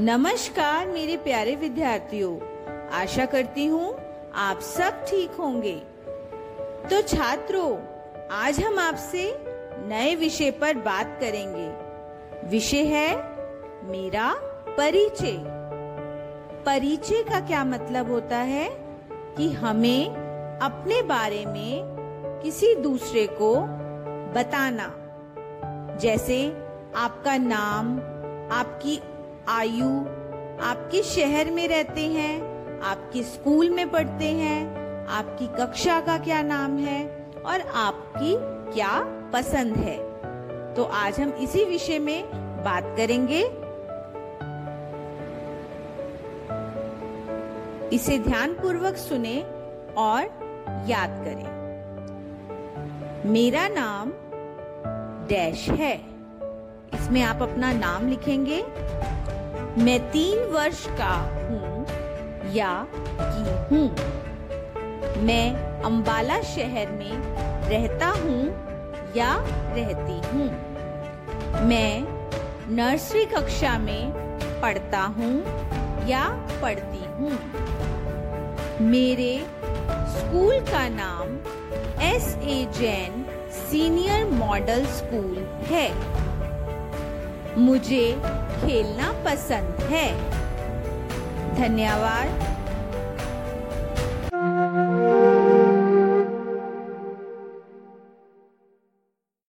नमस्कार मेरे प्यारे विद्यार्थियों। आशा करती हूँ आप सब ठीक होंगे। तो छात्रों, आज हम आपसे नए विषय पर बात करेंगे। विषय है मेरा परिचय। परिचय का क्या मतलब होता है कि हमें अपने बारे में किसी दूसरे को बताना। जैसे आपका नाम, आपकी आयु आप किस शहर में रहते हैं आप किस स्कूल में पढ़ते हैं, आपकी कक्षा का क्या नाम है और आपकी क्या पसंद है। तो आज हम इसी विषय में बात करेंगे। इसे ध्यान पूर्वक सुने और याद करें। मेरा नाम डैश है। इसमें आप अपना नाम लिखेंगे। मैं तीन वर्ष का हूँ या की हूँ। मैं अंबाला शहर में रहता हूँ या रहती हूँ। मैं नर्सरी कक्षा में पढ़ता हूँ या पढ़ती हूँ। मेरे स्कूल का नाम S A Jain senior model school है। मुझे खेलना पसंद है। धन्यवाद।